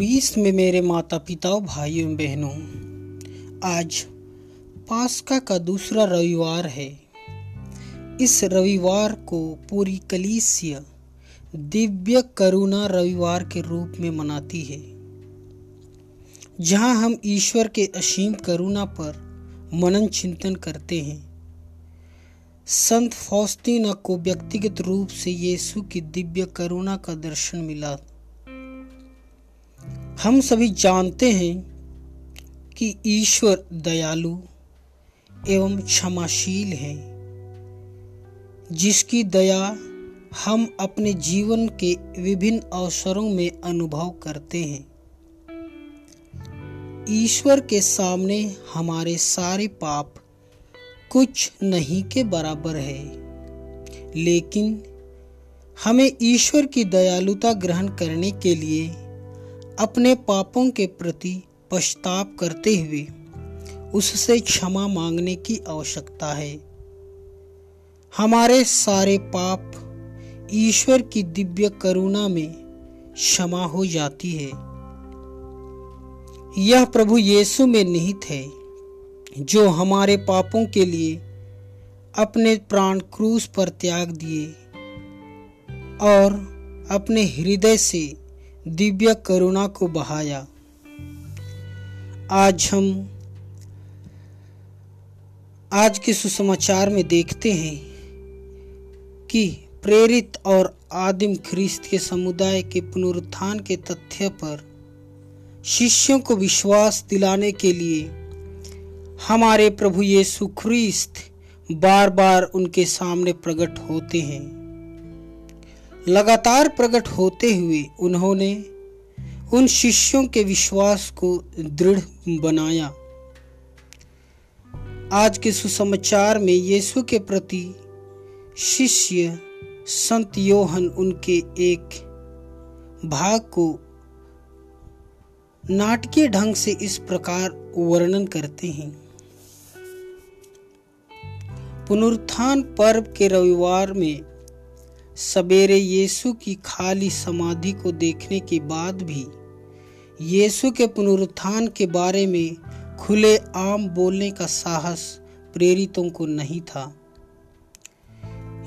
ख्रीस्त में मेरे माता पिता भाइयों एवं बहनों, आज पास्का का दूसरा रविवार है। इस रविवार को पूरी कलीसिया दिव्य करुणा रविवार के रूप में मनाती है। जहाँ हम ईश्वर के असीम करुणा पर मनन चिंतन करते हैं, संत फौस्तीना को व्यक्तिगत रूप से यीशु की दिव्य करुणा का दर्शन मिला हम सभी जानते हैं कि ईश्वर दयालु एवं क्षमाशील है, जिसकी दया हम अपने जीवन के विभिन्न अवसरों में अनुभव करते हैं। ईश्वर के सामने हमारे सारे पाप कुछ नहीं के बराबर है, लेकिन हमें ईश्वर की दयालुता ग्रहण करने के लिए अपने पापों के प्रति पश्चाताप करते हुए उससे क्षमा मांगने की आवश्यकता है। हमारे सारे पाप ईश्वर की दिव्य करुणा में क्षमा हो जाती है। यह प्रभु यीशु में निहित है, जो हमारे पापों के लिए अपने प्राण क्रूस पर त्याग दिए और अपने हृदय से दिव्य करुणा को बहाया। आज हम आज के सुसमाचार में देखते हैं कि प्रेरित और आदिम ख्रिस्त के समुदाय के पुनरुत्थान के तथ्य पर शिष्यों को विश्वास दिलाने के लिए हमारे प्रभु यीशु ख्रिस्त बार बार उनके सामने प्रकट होते हैं। लगातार प्रकट होते हुए उन्होंने उन शिष्यों के विश्वास को दृढ़ बनाया। आज के सुसमाचार में यीशु के प्रति शिष्य संत योहन उनके एक भाग को नाटकीय ढंग से इस प्रकार वर्णन करते हैं। पुनरुत्थान पर्व के रविवार में सवेरे यीशु की खाली समाधि को देखने के बाद भी, यीशु के पुनरुत्थान के बारे में खुले आम बोलने का साहस प्रेरितों को नहीं था।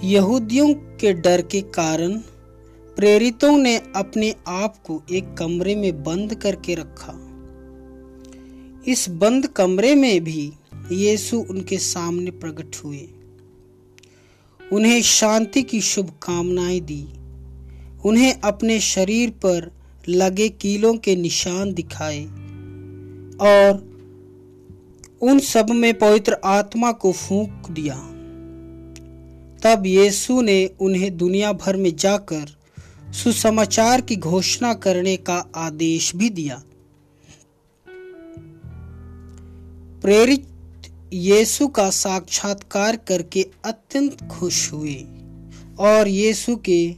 यहूदियों के डर के कारण प्रेरितों ने अपने आप को एक कमरे में बंद करके रखा। इस बंद कमरे में भी यीशु उनके सामने प्रकट हुए। उन्हें शांति की शुभकामनाएँ दी। उन्हें अपने शरीर पर लगे कीलों के निशान दिखाए। और उन सब में पवित्र आत्मा को फूंक दिया। तब यीशु ने उन्हें दुनिया भर में जाकर सुसमाचार की घोषणा करने का आदेश भी दिया। प्रेरित यीशु का साक्षात्कार करके अत्यंत खुश हुए और यीशु के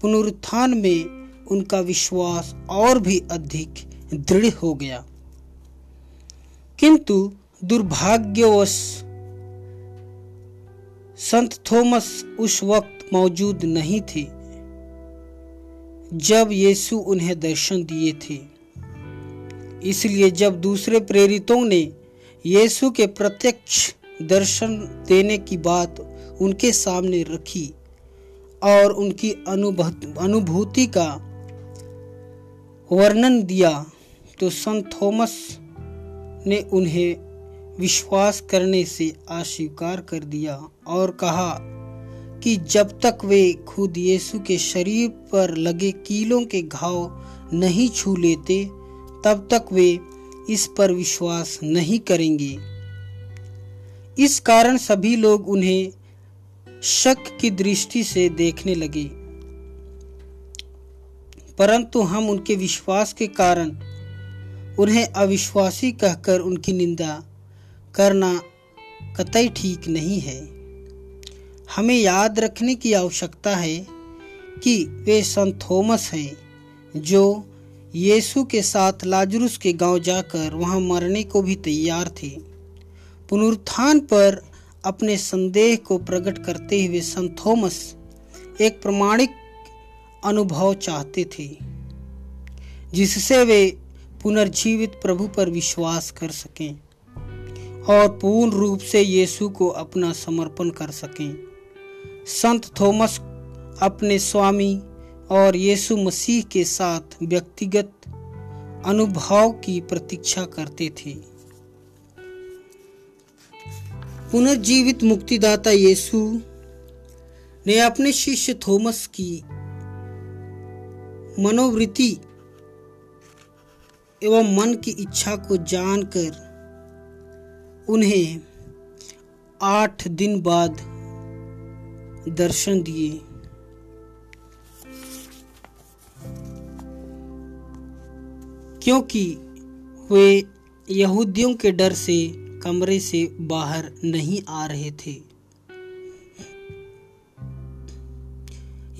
पुनरुत्थान में उनका विश्वास और भी अधिक दृढ़ हो गया। किंतु दुर्भाग्यवश संत थॉमस उस वक्त मौजूद नहीं थे जब यीशु उन्हें दर्शन दिए थे। इसलिए जब दूसरे प्रेरितों ने यीशु के प्रत्यक्ष दर्शन देने की बात उनके सामने रखी और उनकी अनुभूति का वर्णन दिया तो संत थॉमस ने उन्हें विश्वास करने से अस्वीकार कर दिया और कहा कि जब तक वे खुद यीशु के शरीर पर लगे कीलों के घाव नहीं छू लेते, तब तक वे इस पर विश्वास नहीं करेंगे। इस कारण सभी लोग उन्हें शक की दृष्टि से देखने लगे। परंतु हम उनके विश्वास के कारण उन्हें अविश्वासी कहकर उनकी निंदा करना कतई ठीक नहीं है। हमें याद रखने की आवश्यकता है कि वे संत थॉमस हैं, जो यीशु के साथ लाजरुस के गाँव जाकर वहाँ मरने को भी तैयार थे। पुनरुत्थान पर अपने संदेह को प्रकट करते हुए संत थॉमस एक प्रमाणिक अनुभव चाहते थे, जिससे वे पुनर्जीवित प्रभु पर विश्वास कर सकें और पूर्ण रूप से यीशु को अपना समर्पण कर सकें। संत थॉमस अपने स्वामी और यीशु मसीह के साथ व्यक्तिगत अनुभव की प्रतीक्षा करते थे। पुनर्जीवित मुक्तिदाता यीशु ने अपने शिष्य थॉमस की मनोवृत्ति एवं मन की इच्छा को जानकर उन्हें आठ दिन बाद दर्शन दिए। क्योंकि वे यहूदियों के डर से कमरे से बाहर नहीं आ रहे थे।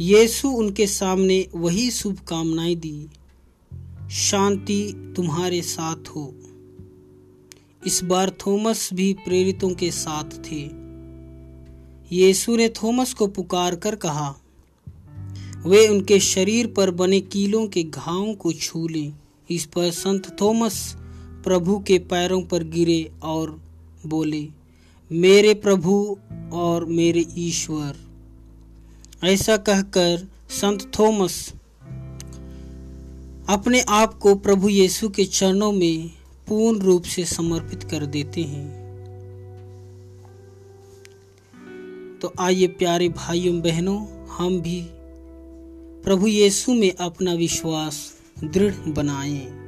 यीशु उनके सामने वही शुभकामनाएँ दी, शांति तुम्हारे साथ हो। इस बार थॉमस भी प्रेरितों के साथ थे। यीशु ने थॉमस को पुकार कर कहा, वे उनके शरीर पर बने कीलों के घावों को छू लें। इस पर संत थॉमस प्रभु के पैरों पर गिरे और बोले, मेरे प्रभु और मेरे ईश्वर। ऐसा कहकर संत थॉमस अपने आप को प्रभु यीशु के चरणों में पूर्ण रूप से समर्पित कर देते हैं। तो आइए प्यारे भाइयों, बहनों, हम भी प्रभु यीशु में अपना विश्वास दृढ़ बनाएँ।